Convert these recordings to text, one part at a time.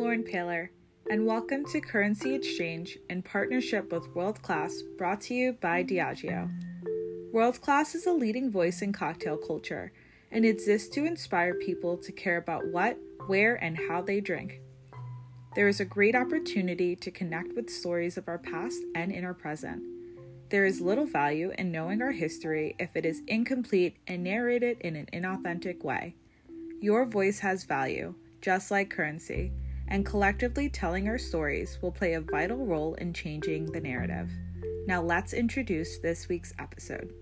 Lauren Paylor, and welcome to Currency Exchange in partnership with World Class, brought to you by Diageo. World Class is a leading voice in cocktail culture and exists to inspire people to care about what, where, and how they drink. There is a great opportunity to connect with stories of our past and in our present. There is little value in knowing our history if it is incomplete and narrated in an inauthentic way. Your voice has value, just like currency, and collectively telling our stories will play a vital role in changing the narrative. Now, let's introduce this week's episode.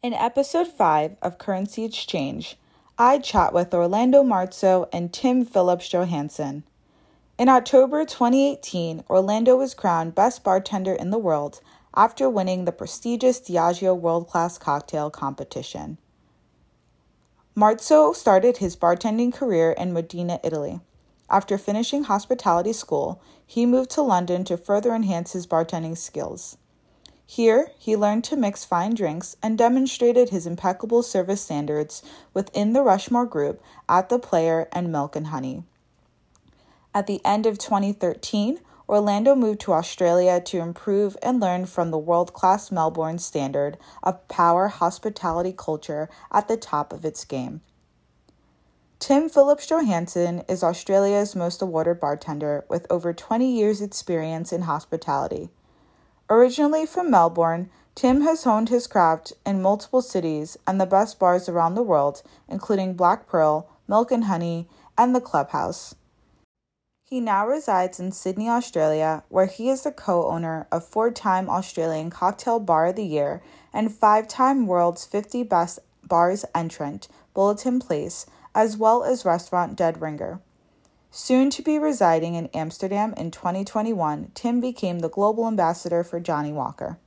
In episode 5 of Currency Exchange, I chat with Orlando Marzo and Tim Phillips Johansson. In October 2018, Orlando was crowned Best Bartender in the World after winning the prestigious Diageo World Class Cocktail Competition. Marzo started his bartending career in Modena, Italy. After finishing hospitality school, he moved to London to further enhance his bartending skills. Here, he learned to mix fine drinks and demonstrated his impeccable service standards within the Rushmore Group at The Player and Milk and Honey. At the end of 2013, Orlando moved to Australia to improve and learn from the world class Melbourne standard of power hospitality culture at the top of its game. Tim Phillips Johansson is Australia's most awarded bartender with over 20 years' experience in hospitality. Originally from Melbourne, Tim has honed his craft in multiple cities and the best bars around the world, including Black Pearl, Milk and Honey, and the Clubhouse. He now resides in Sydney, Australia, where he is the co owner of four time Australian Cocktail Bar of the Year and five time World's 50 Best Bars entrant, Bulletin Place, as well as restaurant Dead Ringer. Soon to be residing in Amsterdam in 2021, Tim became the global ambassador for Johnnie Walker.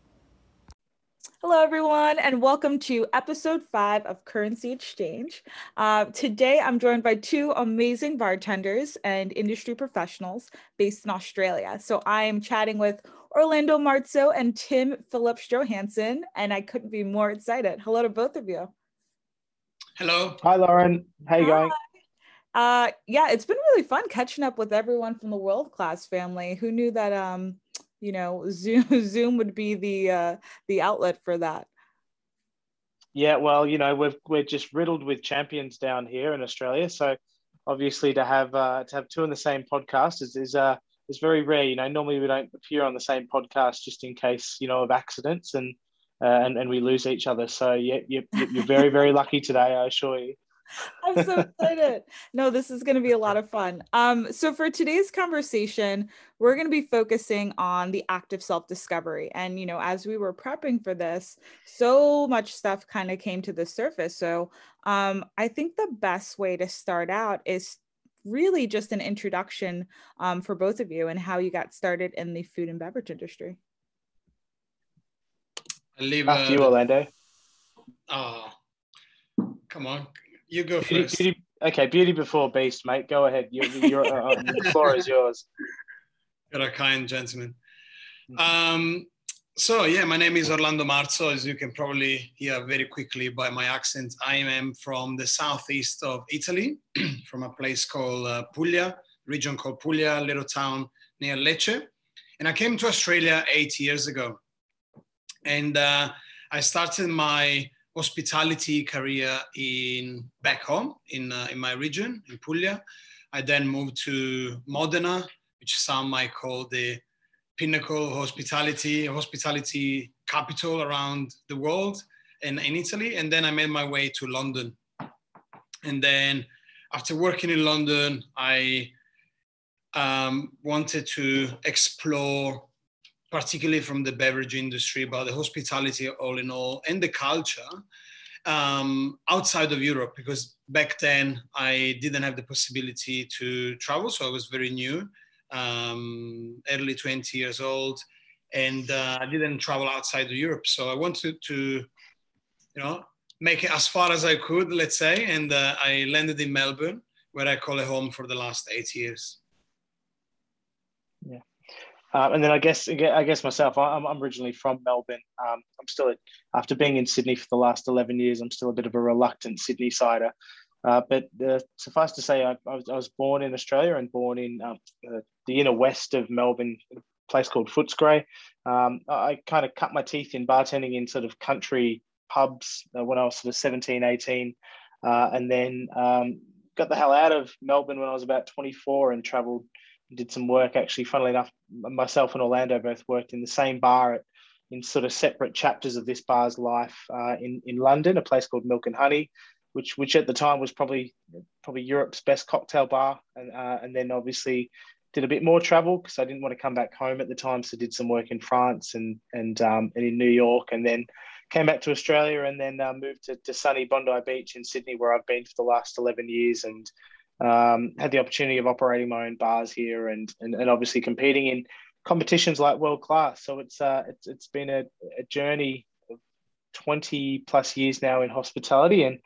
Hello, everyone, and welcome to episode five of Currency Exchange. Uh, today, I'm joined by two amazing bartenders and industry professionals based in Australia. So, I am chatting with Orlando Marzo and Tim Phillips Johansson, and I couldn't be more excited. Hello to both of you. Hello. Hi, Lauren. How you Hi. going? Uh, yeah, it's been really fun catching up with everyone from the world class family. Who knew that um, you know, Zoom Zoom would be the uh the outlet for that. Yeah, well, you know, we're we're just riddled with champions down here in Australia. So obviously to have uh to have two in the same podcast is is uh is very rare. You know, normally we don't appear on the same podcast just in case, you know, of accidents and uh, and, and we lose each other. So yeah, you, you're very, very lucky today, I assure you. I'm so excited. No, this is going to be a lot of fun. Um, so for today's conversation, we're going to be focusing on the active self-discovery. And you know, as we were prepping for this, so much stuff kind of came to the surface. So um, I think the best way to start out is really just an introduction um, for both of you and how you got started in the food and beverage industry. I leave After uh, you, Orlando. Oh, come on. You go beauty, first. Beauty, okay, beauty before beast, mate. Go ahead. You, you're, uh, uh, the floor is yours. You're a kind gentleman. Um, so yeah, my name is Orlando Marzo. As you can probably hear very quickly by my accent, I am from the southeast of Italy, from a place called uh, Puglia, region called Puglia, little town near Lecce. And I came to Australia eight years ago. And uh, I started my hospitality career in back home in, uh, in my region in Puglia. I then moved to Modena, which some might call the pinnacle hospitality hospitality capital around the world and in Italy. And then I made my way to London. And then after working in London, I um, wanted to explore particularly from the beverage industry, about the hospitality all in all, and the culture um, outside of Europe, because back then I didn't have the possibility to travel, so I was very new, um, early 20 years old, and uh, I didn't travel outside of Europe. So I wanted to, you know, make it as far as I could, let's say, and uh, I landed in Melbourne, where I call it home for the last eight years. Uh, and then I guess I guess myself, I'm, I'm originally from Melbourne. Um, I'm still after being in Sydney for the last 11 years, I'm still a bit of a reluctant Sydney sider. Uh, but uh, suffice to say, I, I, was, I, was, born in Australia and born in um, the inner west of Melbourne, a place called Footscray. Um, I kind of cut my teeth in bartending in sort of country pubs uh, when I was sort of 17, 18, uh, and then um, got the hell out of Melbourne when I was about 24 and traveled did some work. Actually funnily enough myself and orlando both worked in the same bar at, in sort of separate chapters of this bar's life uh, in, in london a place called milk and honey which which at the time was probably probably Europe's best cocktail bar, and uh, and then obviously did a bit more travel because I didn't want to come back home at the time, so did some work in France and and um, and in New York, and then came back to Australia, and then uh, moved to, to sunny Bondi Beach in Sydney, where I've been for the last eleven years, and um, had the opportunity of operating my own bars here, and and, and obviously competing in competitions like world class. So it's uh it's it's been a, a journey of twenty plus years now in hospitality, and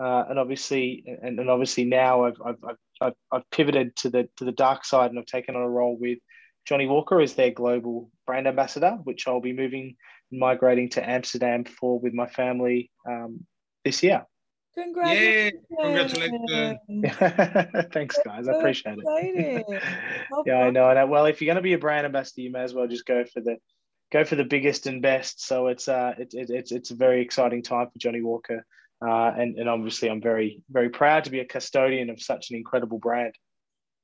uh, and obviously, and, and obviously now I've, I've, I've, I've pivoted to the to the dark side and I've taken on a role with Johnnie Walker as their global brand ambassador, which I'll be moving migrating to Amsterdam for with my family um, this year. Congratulations! Congratulations! Thanks, guys. I appreciate it. yeah, I know. And well, if you're going to be a brand ambassador, you may as well just go for the go for the biggest and best. So it's uh, it, it, it's it's a very exciting time for Johnnie Walker. Uh, and, and obviously, I'm very, very proud to be a custodian of such an incredible brand.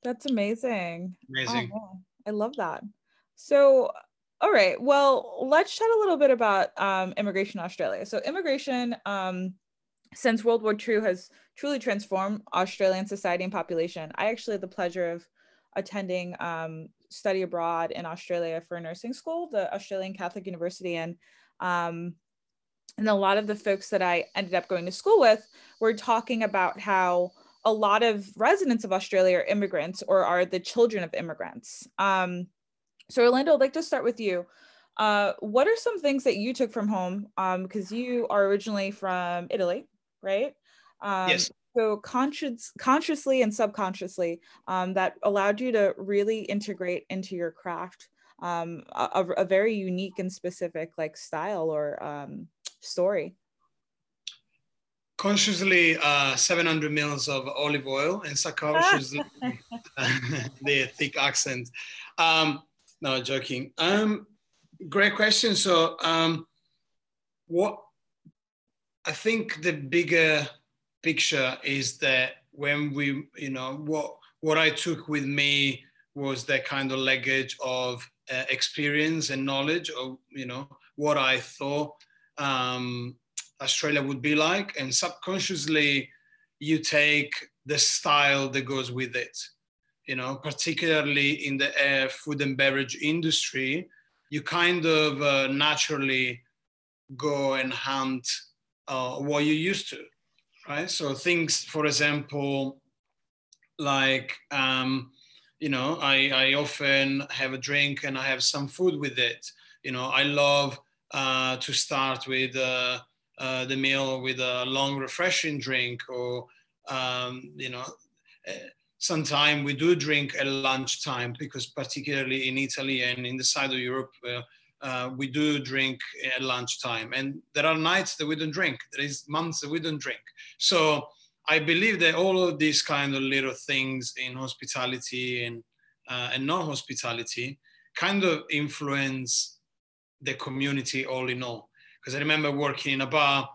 That's amazing. Amazing. Oh, I love that. So, all right. Well, let's chat a little bit about um, immigration Australia. So, immigration um, since World War II has truly transformed Australian society and population. I actually had the pleasure of attending um, study abroad in Australia for nursing school, the Australian Catholic University, and um, and a lot of the folks that I ended up going to school with were talking about how a lot of residents of Australia are immigrants or are the children of immigrants. Um, so, Orlando, I'd like to start with you. Uh, what are some things that you took from home? Because um, you are originally from Italy, right? Um, yes. So conscious, consciously and subconsciously, um, that allowed you to really integrate into your craft um, a, a, very unique and specific like style or um, story? Consciously, uh, 700 mils of olive oil and subconsciously the thick accent. Um, no, joking. Um, great question. So, um, what I think the bigger picture is that when we, you know, what what I took with me was that kind of luggage of uh, experience and knowledge of, you know, what I thought um, Australia would be like, and subconsciously you take the style that goes with it. You know, particularly in the uh, food and beverage industry, you kind of uh, naturally go and hunt uh, what you used to, right? So things, for example, like um, you know, I, I often have a drink and I have some food with it. You know, I love uh, to start with uh, uh, the meal with a long refreshing drink or um, you know sometimes we do drink at lunchtime because particularly in italy and in the side of europe uh, we do drink at lunchtime and there are nights that we don't drink there is months that we don't drink so i believe that all of these kind of little things in hospitality and uh, and non-hospitality kind of influence the community all in all. Because I remember working in a bar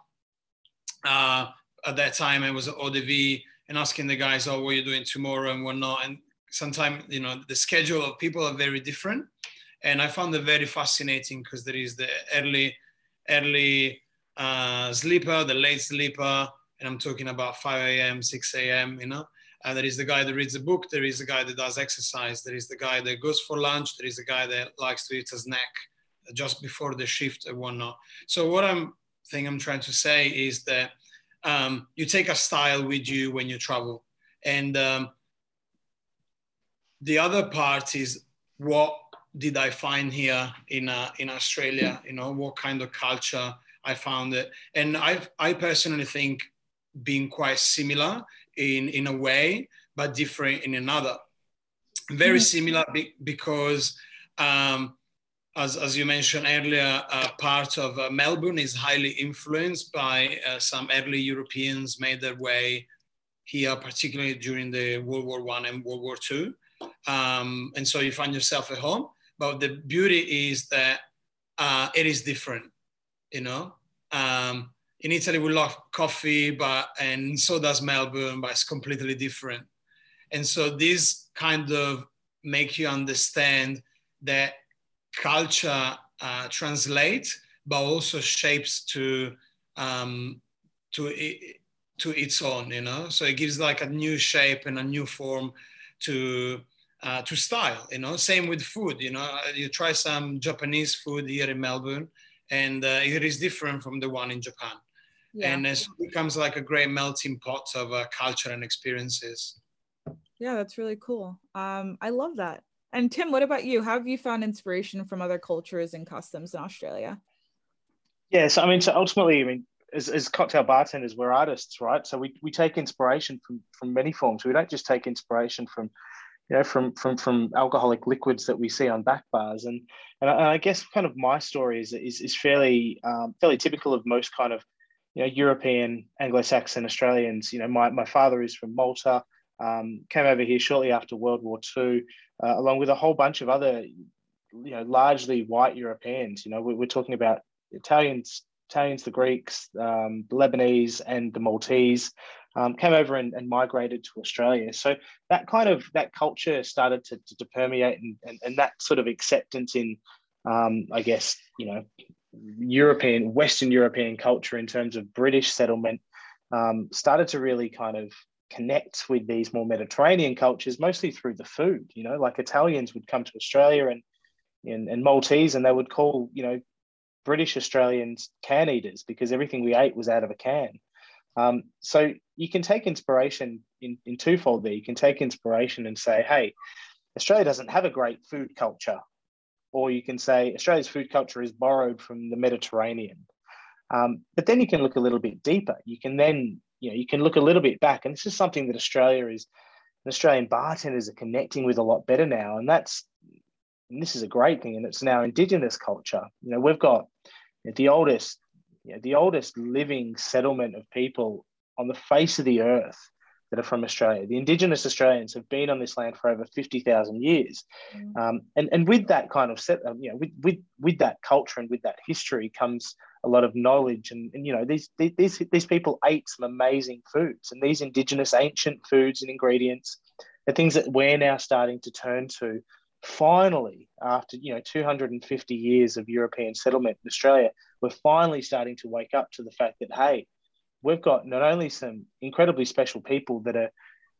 uh, at that time, it was at vie and asking the guys, oh, what are you doing tomorrow and whatnot. And sometimes, you know, the schedule of people are very different. And I found it very fascinating because there is the early, early uh, sleeper, the late sleeper, and I'm talking about 5 a.m., 6 a.m., you know. And there is the guy that reads a book, there is the guy that does exercise, there is the guy that goes for lunch, there is the guy that likes to eat a snack just before the shift and whatnot. So what I'm thing I'm trying to say is that um, you take a style with you when you travel, and um, the other part is what did I find here in uh, in Australia? You know, what kind of culture I found it, and I I personally think being quite similar in in a way, but different in another. Very mm-hmm. similar be- because um, as, as you mentioned earlier, uh, part of uh, Melbourne is highly influenced by uh, some early Europeans made their way here, particularly during the World War One and World War Two. Um, and so you find yourself at home. But the beauty is that uh, it is different, you know. Um, in Italy, we love coffee, but and so does Melbourne, but it's completely different. And so this kind of make you understand that culture uh, translates, but also shapes to um, to it, to its own. You know, so it gives like a new shape and a new form to uh, to style. You know, same with food. You know, you try some Japanese food here in Melbourne, and uh, it is different from the one in Japan yeah. and it becomes like a great melting pot of uh, culture and experiences yeah that's really cool um, i love that and tim what about you how have you found inspiration from other cultures and customs in australia yeah so i mean so ultimately i mean as, as cocktail bartenders we're artists right so we, we take inspiration from from many forms we don't just take inspiration from you know, from from from alcoholic liquids that we see on back bars, and and I, and I guess kind of my story is is, is fairly um, fairly typical of most kind of you know, European, Anglo-Saxon Australians. You know, my, my father is from Malta, um, came over here shortly after World War II, uh, along with a whole bunch of other, you know, largely white Europeans. You know, we, are talking about Italians, Italians, the Greeks, um, the Lebanese, and the Maltese. Um, came over and, and, migrated to Australia. So that kind of that culture started to, to, to permeate and, and, and, that sort of acceptance in, um, I guess, you know, European, Western European culture in terms of British settlement um, started to really kind of connect with these more Mediterranean cultures, mostly through the food. You know, like Italians would come to Australia and and, and Maltese, and they would call you know British Australians can eaters because everything we ate was out of a can. Um, so you can take inspiration in, in twofold there. You can take inspiration and say, hey, Australia doesn't have a great food culture or you can say Australia's food culture is borrowed from the Mediterranean. Um, but then you can look a little bit deeper. You can then, you know, you can look a little bit back, and this is something that Australia is, Australian bartenders are connecting with a lot better now, and that's, and this is a great thing, and it's now Indigenous culture. You know, we've got the oldest, you know, the oldest living settlement of people on the face of the earth that are from Australia. The Indigenous Australians have been on this land for over 50,000 years. Mm. Um, and, and with that kind of set, um, you know, with, with, with that culture and with that history comes a lot of knowledge. And, and you know, these, these, these people ate some amazing foods and these Indigenous ancient foods and ingredients are things that we're now starting to turn to finally after you know 250 years of european settlement in australia we're finally starting to wake up to the fact that hey we've got not only some incredibly special people that are,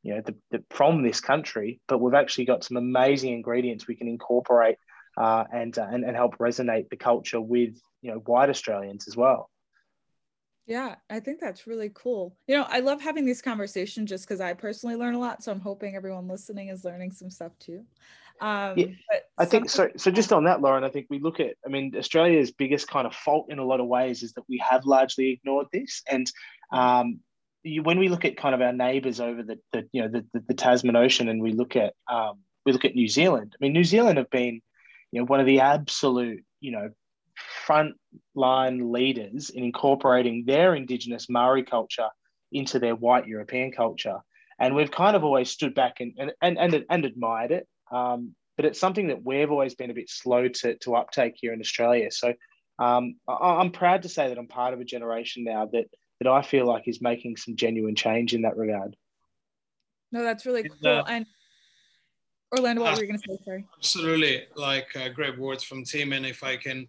you know, the, the, from this country, but we've actually got some amazing ingredients we can incorporate uh, and, uh, and and help resonate the culture with you know white Australians as well. Yeah, I think that's really cool. You know, I love having these conversations just because I personally learn a lot. So I'm hoping everyone listening is learning some stuff too. Um, yeah, I think so. So just on that, Lauren, I think we look at. I mean, Australia's biggest kind of fault in a lot of ways is that we have largely ignored this, and um, you, when we look at kind of our neighbours over the, the you know the, the, the, Tasman Ocean, and we look at um, we look at New Zealand. I mean, New Zealand have been you know one of the absolute you know front line leaders in incorporating their indigenous Maori culture into their white European culture. And we've kind of always stood back and, and, and, and, and admired it. Um, but it's something that we've always been a bit slow to, to uptake here in Australia. So um, I, am proud to say that I'm part of a generation now that that I feel like is making some genuine change in that regard. No, that's really cool. Uh, and Orlando, what uh, were you going to say? Sorry. Absolutely, like uh, great words from Tim. And if I can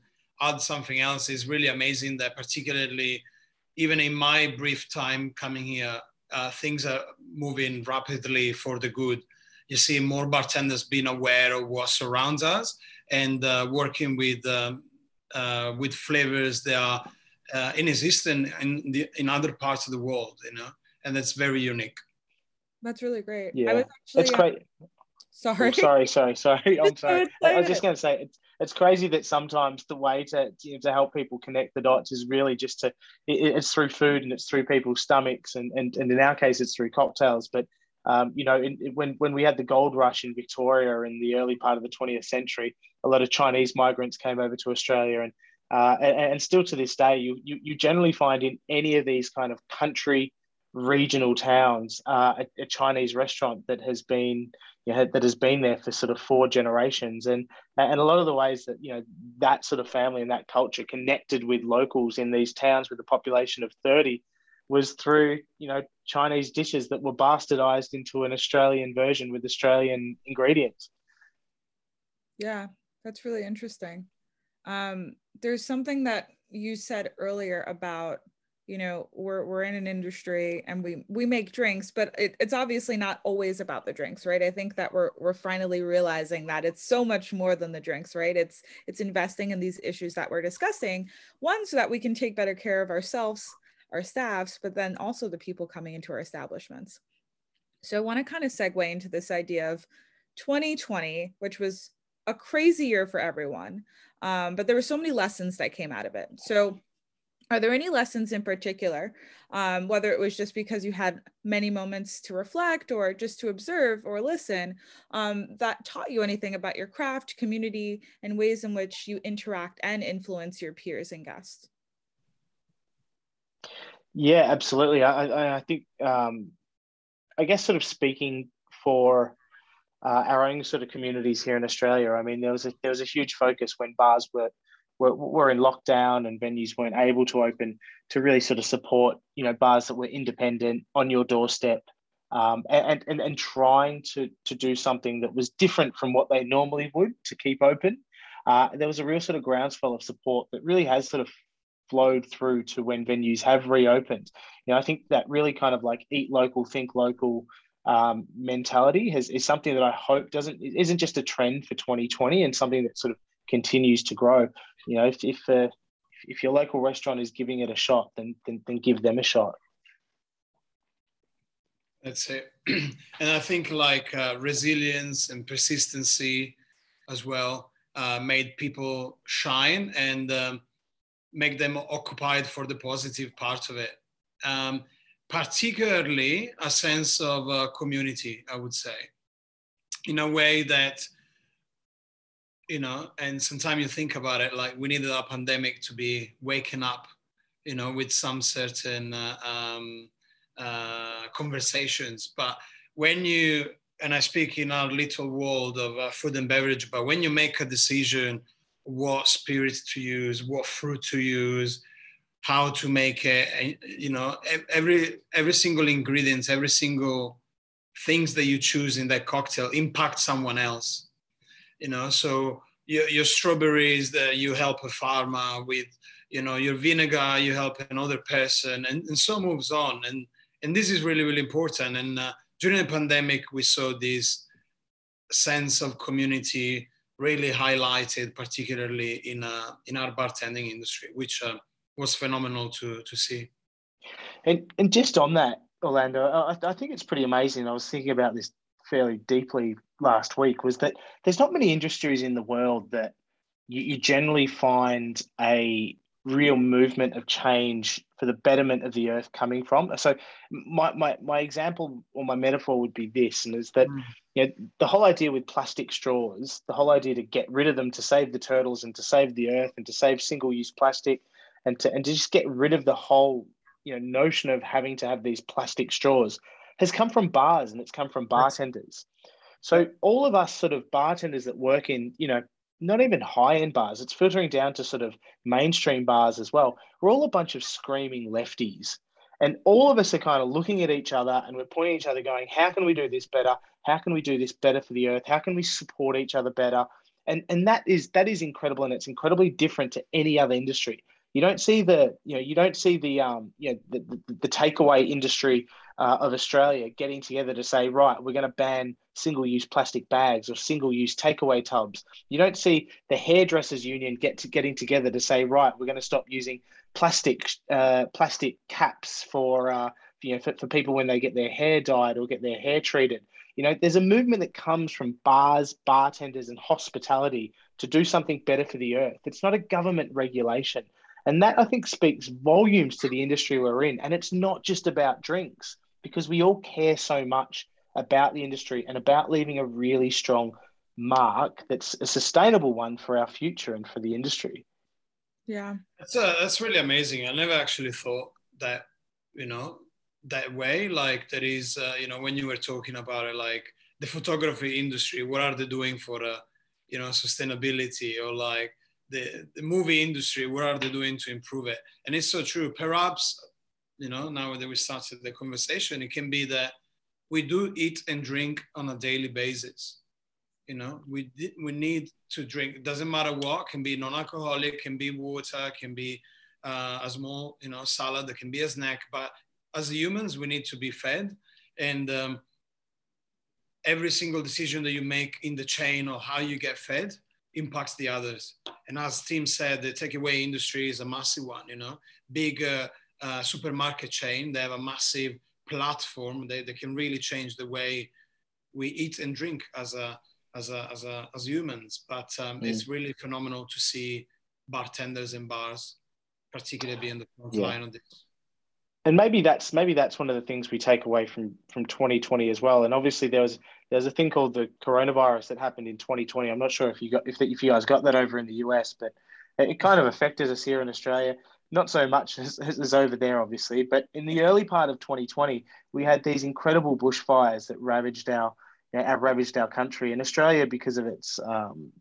add something else, is really amazing that particularly, even in my brief time coming here, uh, things are moving rapidly for the good you see more bartenders being aware of what surrounds us and uh, working with um, uh, with flavors that are uh, inexistent in the, in other parts of the world, you know, and that's very unique. That's really great. Yeah, I was actually, it's great. sorry. Oh, sorry, sorry, sorry. I'm sorry. I was just going to say it's it's crazy that sometimes the way to to help people connect the dots is really just to it, it's through food and it's through people's stomachs and, and and in our case it's through cocktails, but um, you know, in, when, when we had the gold rush in Victoria in the early part of the 20th century, a lot of Chinese migrants came over to Australia. And, uh, and, and, still to this day, you, you, you generally find in any of these kind of country regional towns uh, a, a, Chinese restaurant that has been you know, that has been there for sort of four generations and and a lot of the ways that you know that sort of family and that culture connected with locals in these towns with a population of 30 was through you know Chinese dishes that were bastardized into an Australian version with Australian ingredients. Yeah, that's really interesting. Um, there's something that you said earlier about you know we're we're in an industry and we we make drinks but it, it's obviously not always about the drinks right? I think that we're we're finally realizing that it's so much more than the drinks right? It's it's investing in these issues that we're discussing one so that we can take better care of ourselves our staffs but then also the people coming into our establishments. So i want to kind of segue into this idea of 2020 which was a crazy year for everyone um, but there were so many lessons that came out of it. So are there any lessons in particular, um, whether it was just because you had many moments to reflect or just to observe or listen, um, that taught you anything about your craft, community, and ways in which you interact and influence your peers and guests? Yeah, absolutely. I, I think, um, I guess, sort of speaking for uh, our own sort of communities here in Australia. I mean, there was a there was a huge focus when bars were were, were in lockdown and venues weren't able to open to really sort of support you know bars that were independent on your doorstep um, and, and and trying to to do something that was different from what they normally would to keep open. Uh, there was a real sort of groundswell of support that really has sort of flowed through to when venues have reopened. You know i think that really kind of like eat local think local um, mentality has, is something that i hope doesn't isn't just a trend for 2020 and something that sort of continues to grow. You know, if if, uh, if your local restaurant is giving it a shot, then then, then give them a shot. That's it. and I think like uh, resilience and persistency as well uh, made people shine and um, make them occupied for the positive part of it. Um, particularly a sense of uh, community, I would say, in a way that you know, and sometimes you think about it like we needed our pandemic to be waking up, you know, with some certain uh, um, uh, conversations. But when you, and I speak in our little world of uh, food and beverage, but when you make a decision what spirits to use, what fruit to use, how to make it, you know, every every single ingredient, every single things that you choose in that cocktail impact someone else you know so your, your strawberries that you help a farmer with you know your vinegar you help another person and, and so moves on. And and this is really really important. And uh, during the pandemic we saw this sense of community really highlighted particularly in uh, in our bartending industry which uh, was phenomenal to to see. And and just on that orlando I, I think it's pretty amazing. I was thinking about this fairly deeply last week was that there's not many industries in the world that you, you generally find a real movement of change for the betterment of the earth coming from. So my, my, my example or my metaphor would be this, and is that mm. you know, the whole idea with plastic straws, the whole idea to get rid of them to save the turtles and to save the earth and to save single-use plastic and to and to just get rid of the whole you know notion of having to have these plastic straws has come from bars and it's come from bartenders. So all of us sort of bartenders that work in, you know, not even high end bars, it's filtering down to sort of mainstream bars as well. We're all a bunch of screaming lefties. And all of us are kind of looking at each other and we're pointing at each other going, how can we do this better? How can we do this better for the earth? How can we support each other better? And, and that is that is incredible and it's incredibly different to any other industry. You don't see the you know you don't see the um you know the, the, the takeaway industry uh, of Australia getting together to say, right, we're going to ban single use plastic bags or single use takeaway tubs. You don't see the hairdressers union get to getting together to say, right, we're going to stop using plastic uh, plastic caps for uh, you know for, for people when they get their hair dyed or get their hair treated. You know, there's a movement that comes from bars, bartenders, and hospitality to do something better for the earth. It's not a government regulation. And that I think speaks volumes to the industry we're in. And it's not just about drinks because we all care so much about the industry and about leaving a really strong mark that's a sustainable one for our future and for the industry. Yeah. That's, uh, that's really amazing. I never actually thought that, you know, that way. Like there is, uh, you know, when you were talking about it, like the photography industry, what are they doing for, uh, you know, sustainability or like the, the movie industry, what are they doing to improve it? And it's so true. Perhaps, you know, now that we started the conversation, it can be that we do eat and drink on a daily basis. You know, we we need to drink. It doesn't matter what. Can be non-alcoholic. Can be water. Can be uh, a small, you know, salad. That can be a snack. But as humans, we need to be fed, and um, every single decision that you make in the chain or how you get fed impacts the others. And as Tim said, the takeaway industry is a massive one. You know, big uh, uh, supermarket chain. They have a massive platform. They, they can really change the way we eat and drink as a as a as a as humans. But um, mm. it's really phenomenal to see bartenders in bars, particularly being the front yeah. line of this and maybe that's maybe that's one of the things we take away from from 2020 as well. And obviously there was there's a thing called the coronavirus that happened in 2020. I'm not sure if you got if if you guys got that over in the US, but it kind of affected us here in Australia. Not so much as, as over there, obviously, but in the early part of 2020, we had these incredible bushfires that ravaged our you know, ravaged our country. In Australia, because of its um,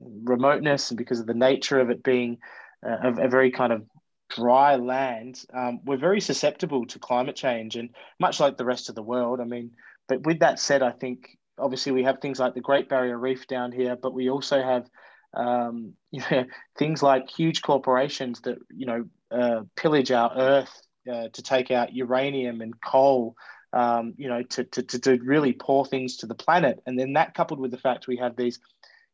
remoteness and because of the nature of it being a, a very kind of dry land, um, we're very susceptible to climate change, and much like the rest of the world. I mean, but with that said, I think obviously we have things like the Great Barrier Reef down here, but we also have um, you know, things like huge corporations that you know uh, pillage our Earth uh, to take out uranium and coal. Um, you know, to, to, to really pour things to the planet. And then that coupled with the fact we have these,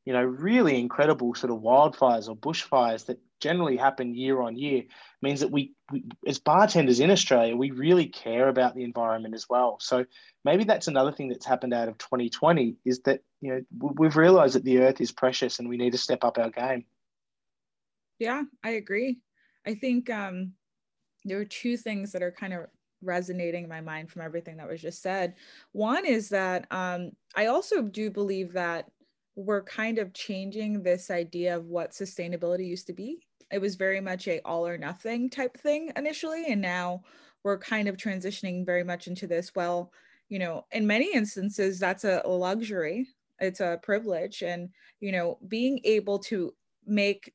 you know, really incredible sort of wildfires or bushfires that generally happen year on year means that we, we, as bartenders in australia we really care about the environment as well so maybe that's another thing that's happened out of 2020 is that you know we've realized that the earth is precious and we need to step up our game yeah i agree i think um, there are two things that are kind of resonating in my mind from everything that was just said. One is that um, i also do believe that we're kind of changing this idea of what sustainability used to be. It was very much a all or nothing type thing initially and now we're kind of transitioning very much into this well you know in many instances that's a luxury. It's a privilege. And you know being able to make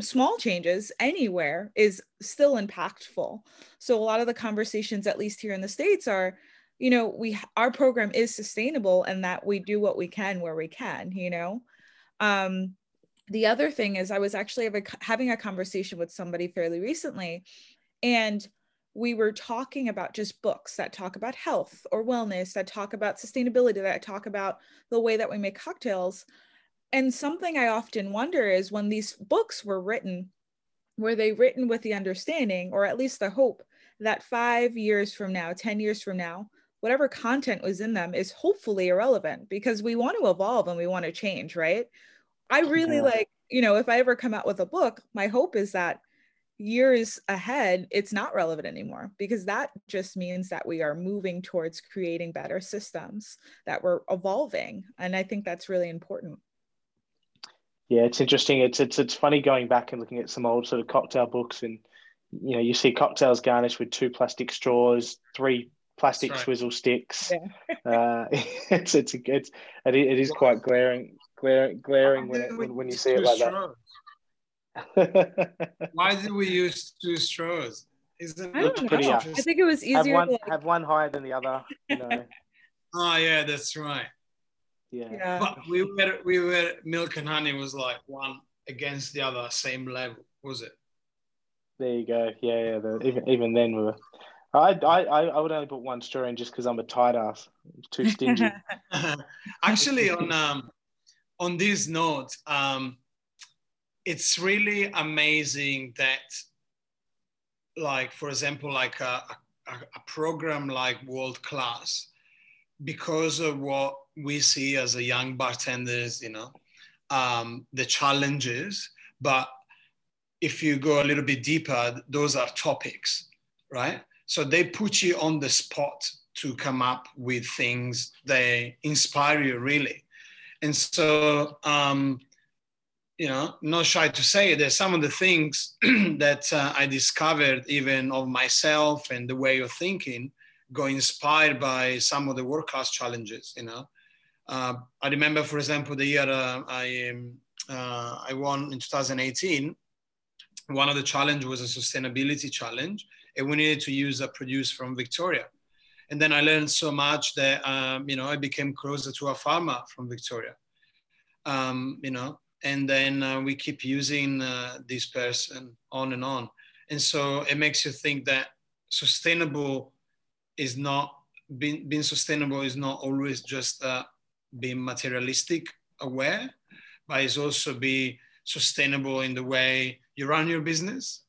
small changes anywhere is still impactful. So a lot of the conversations at least here in the states are you know we our program is sustainable and that we do what we can where we can you know? Um the other thing is i was actually having a conversation with somebody fairly recently and we were talking about just books that talk about health or wellness that talk about sustainability that talk about the way that we make cocktails and something i often wonder is when these books were written were they written with the understanding or at least the hope that five years from now 10 years from now whatever content was in them is hopefully irrelevant because we want to evolve and we want to change right I really yeah. like, you know, if I ever come out with a book, my hope is that years ahead, it's not relevant anymore because that just means that we are moving towards creating better systems, that we're evolving. And I think that's really important. Yeah, it's interesting. It's it's it's funny going back and looking at some old sort of cocktail books, and you know, you see cocktails garnished with two plastic straws, three plastic right. swizzle sticks. Yeah. uh, it's it's it's it, it is quite glaring glaring, glaring when, it, when, when you see it like straws? that. Why did we use two straws? Isn't I, pretty I think it was easier. Have one, like... have one higher than the other. You know. oh yeah, that's right. Yeah. yeah. But we were we were milk and honey was like one against the other, same level, was it? There you go. Yeah, yeah. The, even even then we were. I, I I would only put one story in just because I'm a tight ass. too stingy. Actually, on um on this note, um, it's really amazing that, like, for example, like a, a, a program like World Class, because of what we see as a young bartenders, you know, um, the challenges, but if you go a little bit deeper, those are topics, right? So they put you on the spot to come up with things They inspire you really. And so, um, you know, not shy to say that some of the things that uh, I discovered, even of myself and the way of thinking, go inspired by some of the world class challenges. You know, uh, I remember, for example, the year uh, I um, uh, I won in 2018. One of the challenge was a sustainability challenge, and we needed to use a produce from Victoria. And then I learned so much that um, you know I became closer to a farmer from Victoria. Um, you know, and then uh, we keep using uh, this person on and on, and so it makes you think that sustainable is not being, being sustainable is not always just uh, being materialistic aware, but it's also be sustainable in the way you run your business,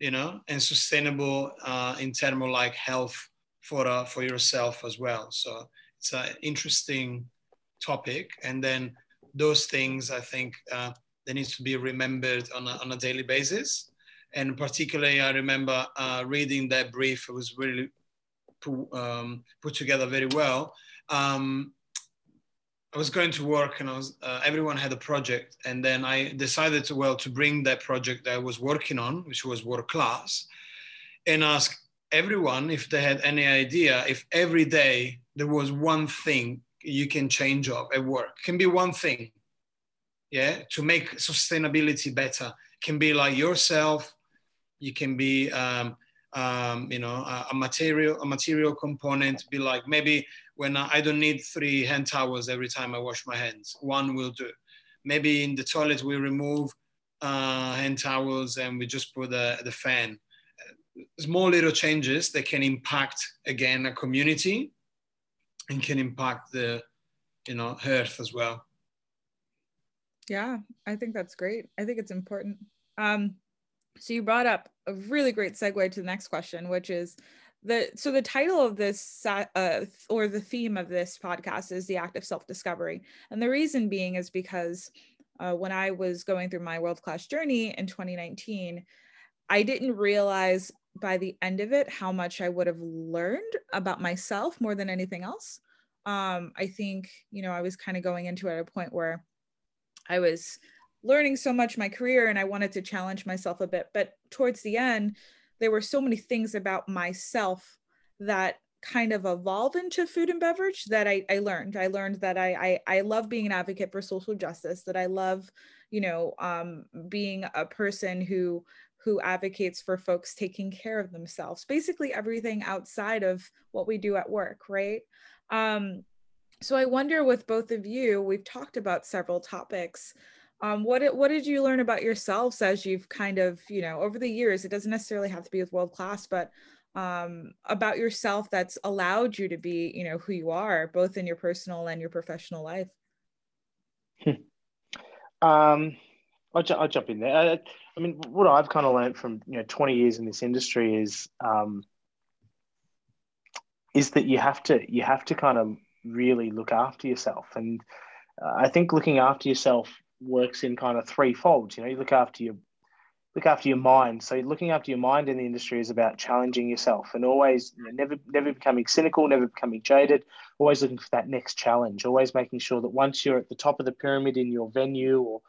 you know, and sustainable uh, in terms of like health for uh, for yourself as well. So it's an interesting topic, and then those things I think uh, they need to be remembered on a, on a daily basis. And particularly, I remember uh, reading that brief. It was really put, um, put together very well. Um, I was going to work and I was, uh, everyone had a project. And then I decided to, well, to bring that project that I was working on, which was world class, and ask everyone if they had any idea if every day there was one thing you can change of at work. It can be one thing, yeah, to make sustainability better. It can be like yourself. You can be um, um, you know, a, a, material, a material component, be like maybe when I, don't need three hand towels every time I wash my hands, one will do. Maybe in the toilet we remove uh, hand towels and we just put the, the fan. Small little changes that can impact again a community and can impact the, you know, earth as well. Yeah, I think that's great. I think it's important. Um, so you brought up a really great segue to the next question, which is the so the title of this uh, or the theme of this podcast is the act of self-discovery, and the reason being is because uh, when I was going through my world class journey in 2019, I didn't realize by the end of it how much I would have learned about myself more than anything else. Um, I think you know I was kind of going into it at a point where I was learning so much my career and I wanted to challenge myself a bit. But towards the end, there were so many things about myself that kind of evolved into food and beverage that I, I learned. I learned that I, I, I love being an advocate for social justice, that I love, you know, um, being a person who who advocates for folks taking care of themselves. Basically everything outside of what we do at work, right? Um, so I wonder with both of you, we've talked about several topics um, what what did you learn about yourselves as you've kind of you know over the years? It doesn't necessarily have to be with world class, but um, about yourself that's allowed you to be you know who you are, both in your personal and your professional life. um, I'll, ju- I'll jump in there. I, I, mean, what I've kind of learned from you know 20 years in this industry is um, is that you have to you have to kind of really look after yourself, and uh, I think looking after yourself works in kind of three folds. You know, you look after your look after your mind. So looking after your mind in the industry is about challenging yourself and always you know, never never becoming cynical, never becoming jaded, always looking for that next challenge, always making sure that once you're at the top of the pyramid in your venue or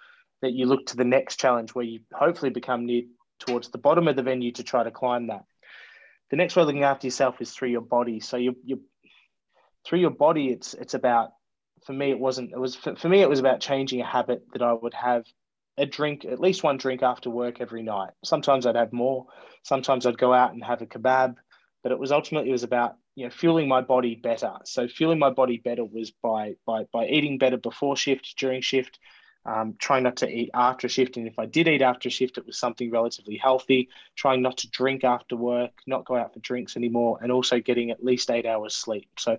that you look to the next challenge where you hopefully become near towards the bottom of the venue to try to climb that. The next way of looking after yourself is through your body. So you you through your body, it's it's about for me, it wasn't. It was for, for me. It was about changing a habit that I would have a drink, at least one drink after work every night. Sometimes I'd have more. Sometimes I'd go out and have a kebab. But it was ultimately it was about you know fueling my body better. So fueling my body better was by by by eating better before shift, during shift, um, trying not to eat after shift. And if I did eat after shift, it was something relatively healthy. Trying not to drink after work, not go out for drinks anymore, and also getting at least eight hours sleep. So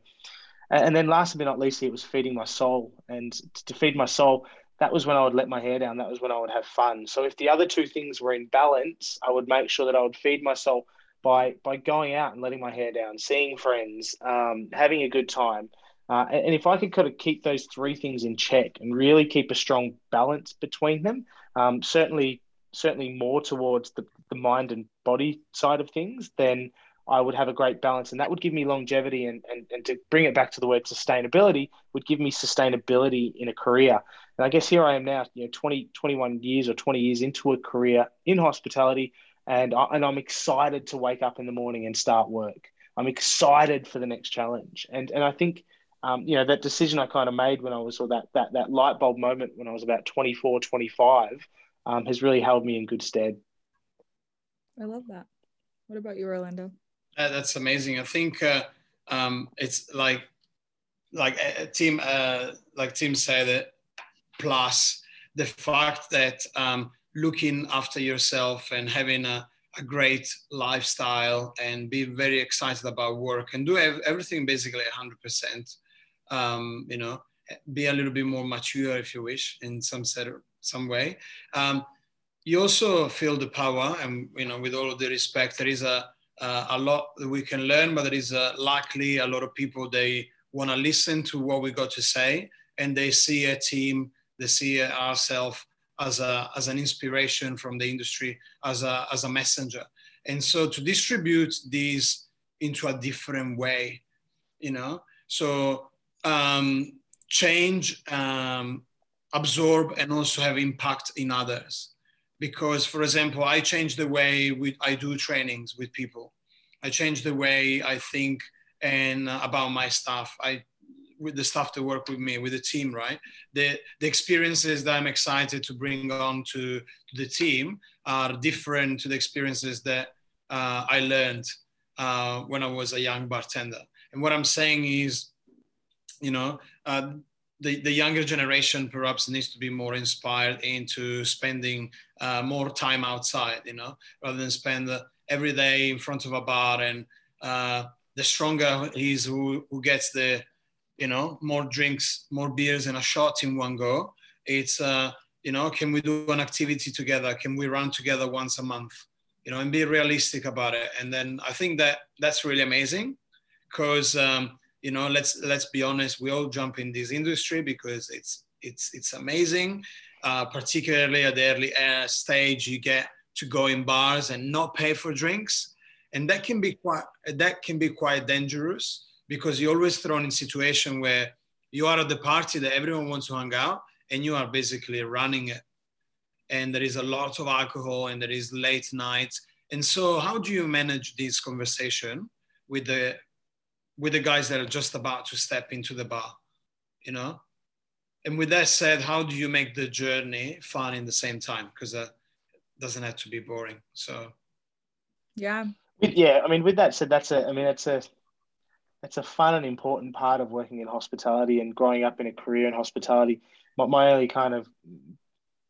and then last but not least, it was feeding my soul. And to feed my soul, that was when I would let my hair down. That was when I would have fun. So if the other two things were in balance, I would make sure that I would feed my soul by by going out and letting my hair down, seeing friends, um, having a good time. Uh, and if I could kind of keep those three things in check and really keep a strong balance between them, um, certainly certainly more towards the, the mind and body side of things, then I would have a great balance and that would give me longevity and, and, and to bring it back to the word sustainability would give me sustainability in a career. And I guess here I am now, you know, 20, 21 years or 20 years into a career in hospitality and, I, and I'm excited to wake up in the morning and start work. I'm excited for the next challenge. And and I think um, you know that decision I kind of made when I was or that that that light bulb moment when I was about 24, 25 um, has really held me in good stead. I love that. What about you, Orlando? Uh, that's amazing. I think uh, um, it's like like uh, Tim uh, like Tim said it. Plus the fact that um, looking after yourself and having a, a great lifestyle and be very excited about work and do everything basically 100%. Um, you know, be a little bit more mature if you wish in some set some way. Um, you also feel the power, and you know, with all of the respect, there is a uh, a lot that we can learn, but there is uh, likely a lot of people they want to listen to what we got to say, and they see a team, they see ourselves as a as an inspiration from the industry, as a as a messenger, and so to distribute these into a different way, you know, so um, change, um, absorb, and also have impact in others because for example i change the way we, i do trainings with people. I change the way i think and uh, about my staff. I with the staff to work with me with the team right? The the experiences that i'm excited to bring on to, to the team are different to the experiences that uh, i learned uh, when i was a young bartender. And what i'm saying is you know uh, the, the younger generation perhaps needs to be more inspired into spending uh, more time outside, you know, rather than spend every day in front of a bar. And uh, the stronger he's who, who gets the, you know, more drinks, more beers and a shot in one go. It's, uh, you know, can we do an activity together? Can we run together once a month? You know, and be realistic about it. And then I think that that's really amazing because, um, you know, let's let's be honest, we all jump in this industry because it's it's it's amazing uh, particularly at the early stage, you get to go in bars and not pay for drinks, and that can be quite that can be quite dangerous because you're always thrown in situation where you are at the party that everyone wants to hang out, and you are basically running it, and there is a lot of alcohol and there is late nights, and so how do you manage this conversation with the with the guys that are just about to step into the bar, you know? And with that said, how do you make the journey fun in the same time? Because that doesn't have to be boring. So, yeah, yeah. I mean, with that said, that's a. I mean, that's a. That's a fun and important part of working in hospitality and growing up in a career in hospitality. My, my only kind of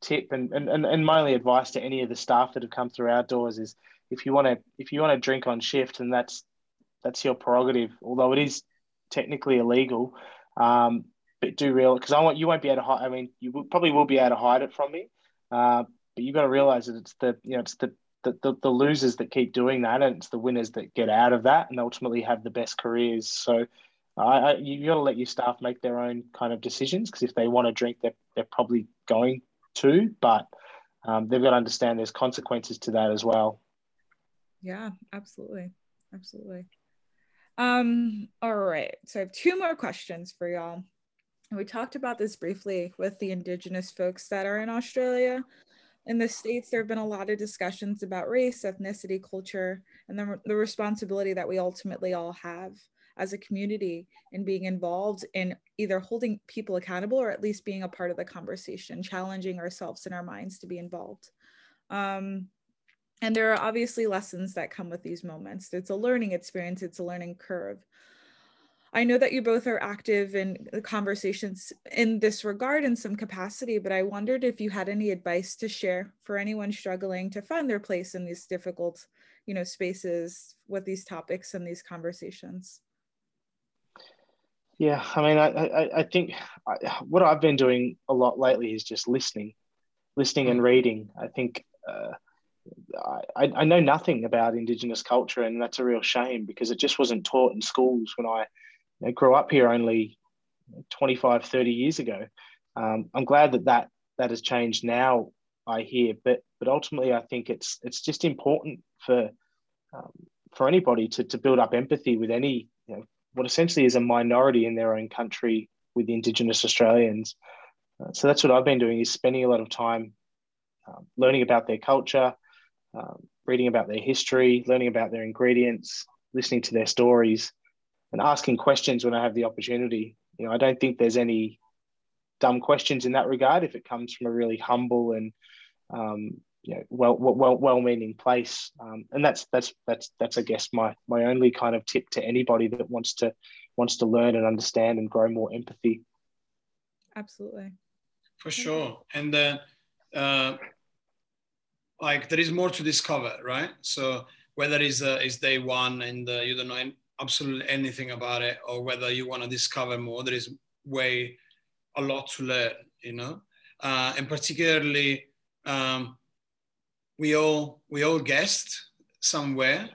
tip and, and, and my only advice to any of the staff that have come through our doors is if you want to if you want to drink on shift and that's that's your prerogative although it is technically illegal um, do real because I want you won't be able to hide. I mean, you will, probably will be able to hide it from me, uh, but you've got to realize that it's the you know it's the, the the, the losers that keep doing that, and it's the winners that get out of that and ultimately have the best careers. So. I, I, you got to let your staff make their own kind of decisions because if they want to drink, they're, they're probably going to, but um, they've got to understand there's consequences to that as well. Yeah, absolutely. Absolutely. Um, all right. So I have two more questions for y'all we talked about this briefly with the indigenous folks that are in Australia. In the States, there have been a lot of discussions about race, ethnicity, culture, and the, the responsibility that we ultimately all have as a community in being involved in either holding people accountable or at least being a part of the conversation, challenging ourselves and our minds to be involved. Um, and there are obviously lessons that come with these moments. It's a learning experience, it's a learning curve. I know that you both are active in the conversations in this regard in some capacity, but I wondered if you had any advice to share for anyone struggling to find their place in these difficult, you know, spaces with these topics and these conversations. Yeah, I mean, I I, I think I, what I've been doing a lot lately is just listening, listening and reading. I think. Uh, I, I know nothing about Indigenous culture, and that's a real shame because it just wasn't taught in schools when I you know, grew up here only 25, 30 years ago. Um, I'm glad that, that that has changed now. I hear, but but ultimately, I think it's it's just important for um, for anybody to to build up empathy with any you know, what essentially is a minority in their own country with Indigenous Australians. Uh, so that's what I've been doing is spending a lot of time um, learning about their culture, um, reading about their history, learning about their ingredients, listening to their stories and asking questions when I have the opportunity. You know, I don't think there's any dumb questions in that regard if it comes from a really humble and um, you know well well well meaning place. Um, and that's that's that's that's I guess my my only kind of tip to anybody that wants to wants to learn and understand and grow more empathy. Absolutely. For sure, and then. Uh, like there is more to discover, right? So whether it's uh, it's day one and uh, you don't know absolutely anything about it, or whether you want to discover more, there is way a lot to learn, you know. Uh, and particularly, um, we all we all guessed somewhere,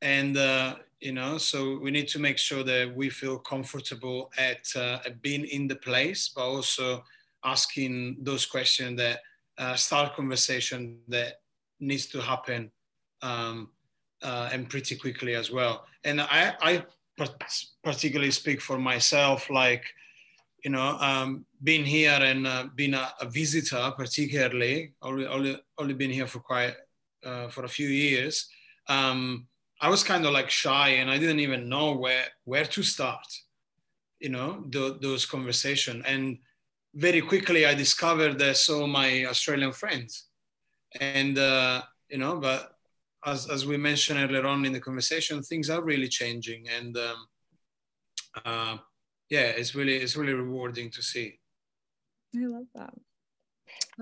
and uh, you know, so we need to make sure that we feel comfortable at, uh, at being in the place, but also asking those questions that uh, start conversation that needs to happen um, uh, and pretty quickly as well. And I, I particularly speak for myself, like, you know, um, being here and uh, being a, a, visitor, particularly, only, only, only been here for quite, uh, for a few years. Um, I was kind of like shy and I didn't even know where, where to start, you know, the, those conversations. And very quickly I discovered that so my Australian friends and uh, you know, but as, as we mentioned earlier on in the conversation, things are really changing, and um, uh, yeah, it's really it's really rewarding to see. I love that.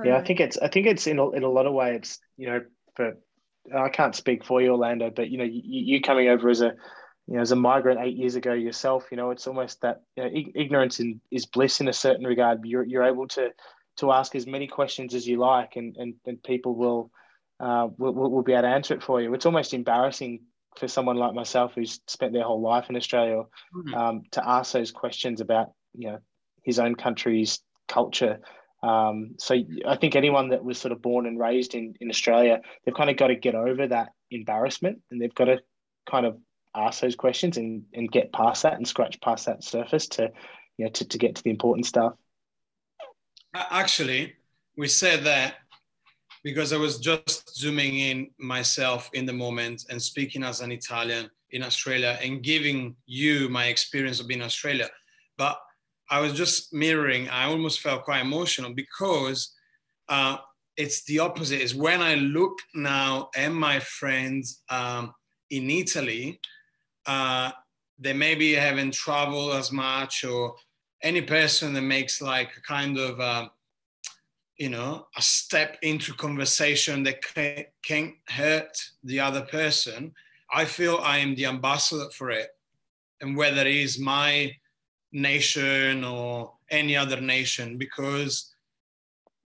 Yeah, I think it's I think it's in a, in a lot of ways, you know, for I can't speak for you, Orlando, but you know, you, you coming over as a you know, as a migrant eight years ago yourself, you know, it's almost that you know, ignorance in, is bliss in a certain regard. You're you're able to to ask as many questions as you like, and and, and people will, uh, will will be able to answer it for you. It's almost embarrassing for someone like myself who's spent their whole life in Australia mm-hmm. um, to ask those questions about you know his own country's culture. Um, so I think anyone that was sort of born and raised in, in Australia, they've kind of got to get over that embarrassment and they've got to kind of ask those questions and, and get past that and scratch past that surface to, you know, to, to get to the important stuff. Actually, we said that because I was just zooming in myself in the moment and speaking as an Italian in Australia and giving you my experience of being in Australia. But I was just mirroring, I almost felt quite emotional because uh, it's the opposite. Is when I look now at my friends um, in Italy, uh, they maybe haven't traveled as much or any person that makes like a kind of uh, you know a step into conversation that can, can hurt the other person i feel i am the ambassador for it. And whether it is my nation or any other nation because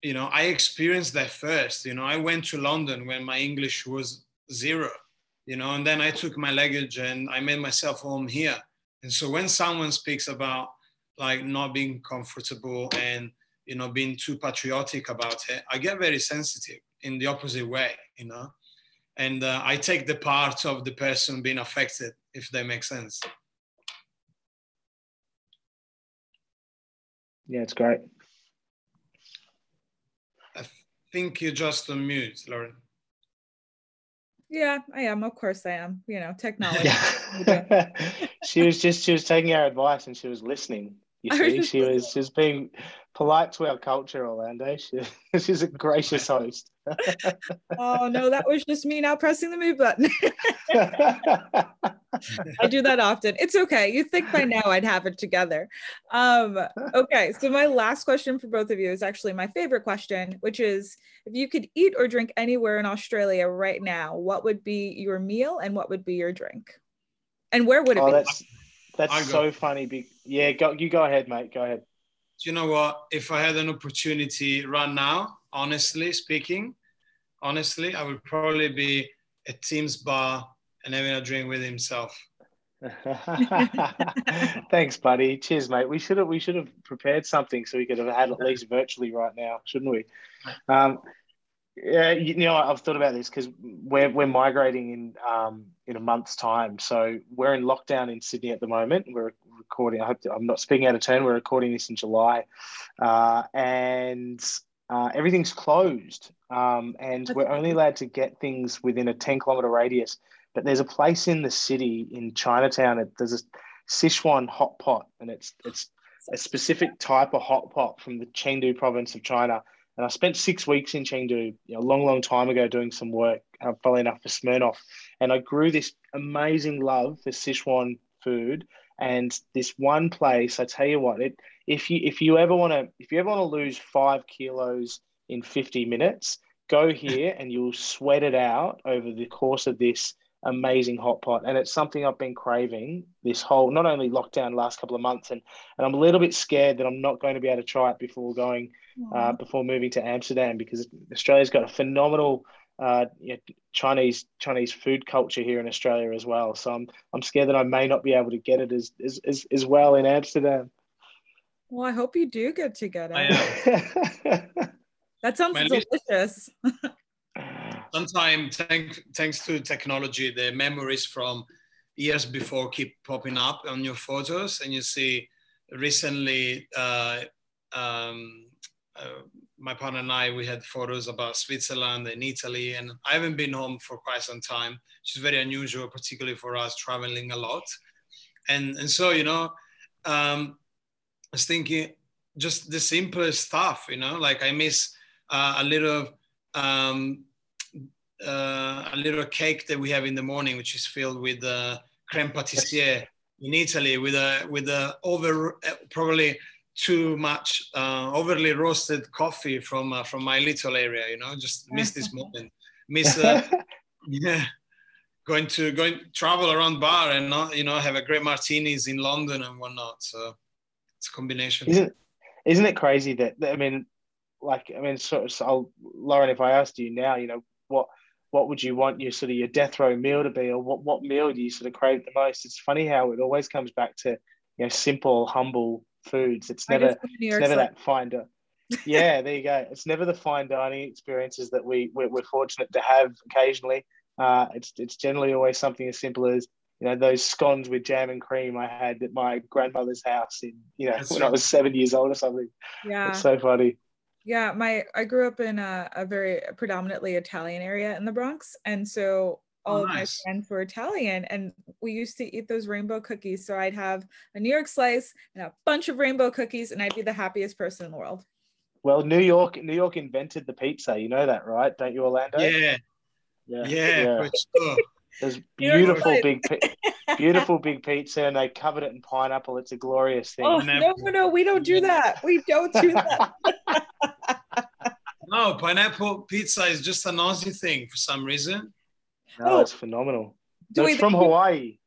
you know i experienced that first you know. I went to london when my english was zero you know and then i took my luggage and i made myself home here. And so when someone speaks about like not being comfortable and you know being too patriotic about it i get very sensitive in the opposite way you know and uh, i take the part of the person being affected if that makes sense yeah it's great i think you're just on mute lauren yeah, I am. Of course I am. You know, technology. Yeah. she was just she was taking our advice and she was listening. You see, she was just being polite to our culture, Orlando. She, she's a gracious host. oh no, that was just me now pressing the move button. I do that often. It's okay. You think by now I'd have it together. Um, okay, so my last question for both of you is actually my favorite question, which is if you could eat or drink anywhere in Australia right now, what would be your meal and what would be your drink? And where would it oh, be? That's, so funny. Yeah, go, you go ahead, mate. Go ahead. Do you know what? If I had an opportunity right now, honestly speaking, honestly, I would probably be at Tim's bar and having a drink with himself. Thanks, buddy. Cheers, mate. We should have we should have prepared something so we could have had at least virtually right now, shouldn't we? Um, yeah, you know, I've thought about this because we're we're migrating in um, in a month's time. So we're in lockdown in Sydney at the moment. We're recording. I hope I'm not speaking out of turn. We're recording this in July, uh, and uh, everything's closed, um, and we're only allowed to get things within a 10 kilometer radius. but there's a place in the city in Chinatown. It, there's a Sichuan hot pot, and it's it's a specific type of hot pot from the Chengdu province of China. And I spent six weeks in Chengdu, you know, a long, long time ago, doing some work, uh, funnily enough, for Smirnoff. And I grew this amazing love for Sichuan food. And this one place, I tell you what, it if you if you ever want to if you ever want to lose five kilos in 50 minutes, go here and you'll sweat it out over the course of this amazing hot pot and it's something i've been craving this whole not only lockdown last couple of months and and i'm a little bit scared that i'm not going to be able to try it before going uh, before moving to amsterdam because australia's got a phenomenal uh, you know, chinese chinese food culture here in australia as well. So i'm i'm scared that i may not be able to get it as as, as, as well in amsterdam. Well i hope you do get to get it. that sounds delicious. sometimes thank, thanks to technology the memories from years before keep popping up on your photos and you see recently uh, um, uh, my partner and I, we had photos about Switzerland and Italy, and I haven't been home for quite some time, which is very unusual, particularly for us traveling a lot. And, and so, you know, um, I was thinking just the simplest stuff, you know, like I miss uh, a little um, uh, a little cake that we have in the morning, which is filled with uh, creme pâtissier in Italy, with a with a over uh, probably too much uh, overly roasted coffee from uh, from my little area. You know, just miss this moment. Miss, uh, yeah, going to going travel around bar and not you know have a great martinis in London and whatnot. So it's a combination. Isn't isn't it crazy that I mean, like I mean, so, so Lauren, if I asked you now, you know, what what would you want your sort of your death row meal to be, or what what meal do you sort of crave the most? It's funny how it always comes back to you know simple, humble foods. It's never it's never that fine. Di- yeah, there you go. It's never the fine dining experiences that we we're, we're fortunate to have occasionally. Uh, it's it's generally always something as simple as you know those scones with jam and cream I had at my grandmother's house in you know That's when right. I was seven years old or something. Yeah, it's so funny. Yeah, my I grew up in a, a very predominantly Italian area in the Bronx, and so all oh, oh of nice. my friends were Italian, and we used to eat those rainbow cookies. So I'd have a New York slice and a bunch of rainbow cookies, and I'd be the happiest person in the world. Well, New York, New York invented the pizza. You know that, right? Don't you, Orlando? Yeah, yeah, yeah. yeah. Sure. There's beautiful big, beautiful big pizza, and they covered it in pineapple. It's a glorious thing. Oh no, no, no, we don't do that. We don't do that. no, pineapple pizza is just an Aussie thing for some reason. No, oh. it's phenomenal. No, it's from Hawaii.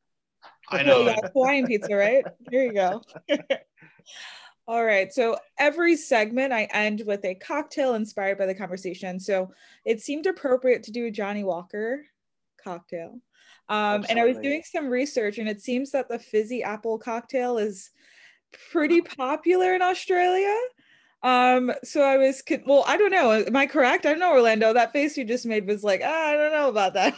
I know. Yeah, Hawaiian pizza, right? Here you go. All right. So every segment I end with a cocktail inspired by the conversation. So it seemed appropriate to do a Johnnie Walker cocktail. Um, and I was doing some research, and it seems that the fizzy apple cocktail is pretty popular in Australia. Um, so I was, well, I don't know. Am I correct? I don't know, Orlando. That face you just made was like, ah, I don't know about that.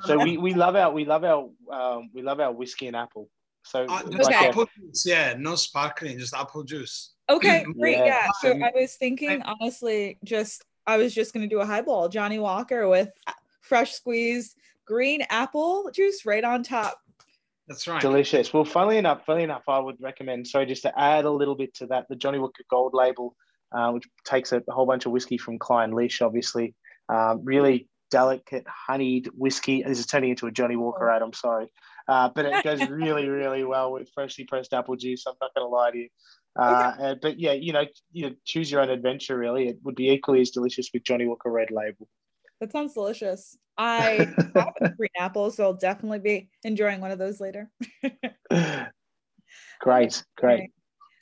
so we, we love our, we love our, um, we love our whiskey and apple. So uh, just okay. apple juice, yeah, no sparkling, just apple juice. Okay, great. Yeah. yeah. So I was thinking, honestly, just I was just gonna do a highball, Johnnie Walker with fresh squeezed green apple juice right on top. That's right. Delicious. Well, funnily enough, funnily enough, I would recommend. So just to add a little bit to that, the Johnnie Walker Gold Label, uh, which takes a, a, whole bunch of whiskey from Klein Clynelish, obviously, um, really delicate honeyed whiskey. This is turning into a Johnnie Walker ad. I'm sorry, uh, but it goes really, really well with freshly pressed apple juice. I'm not going to lie to you. Uh, okay. but yeah, you know, you choose your own adventure. Really, it would be equally as delicious with Johnnie Walker Red Label. That sounds delicious. I have green apples, so I'll definitely be enjoying one of those later. great, great.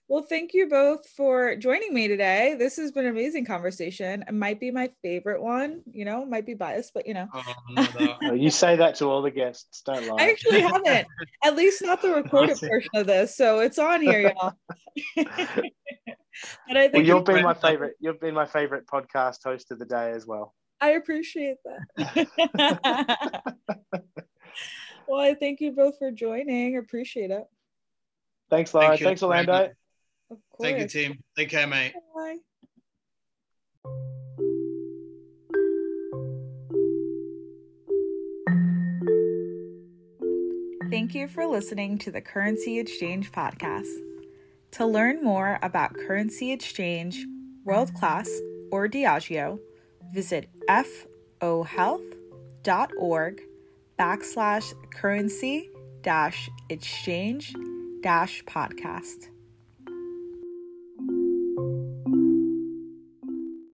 Well, thank you both for joining me today. This has been an amazing conversation. It might be my favorite one, you know, might be biased, but you know. Oh, no, you say that to all the guests, don't lie. I actually haven't, at least not the recorded portion of this. So it's on here, y'all. but I think well, you've been my favorite. You've been my favorite podcast host of the day as well. I appreciate that. well, I thank you both for joining. Appreciate it. Thanks, Laura. Thank Thanks, Orlando. Thank you, team. Take care, mate. Bye. Thank you for listening to the Currency Exchange podcast. To learn more about currency exchange, world class, or Diageo, visit fohealth.org backslash currency dash exchange dash podcast.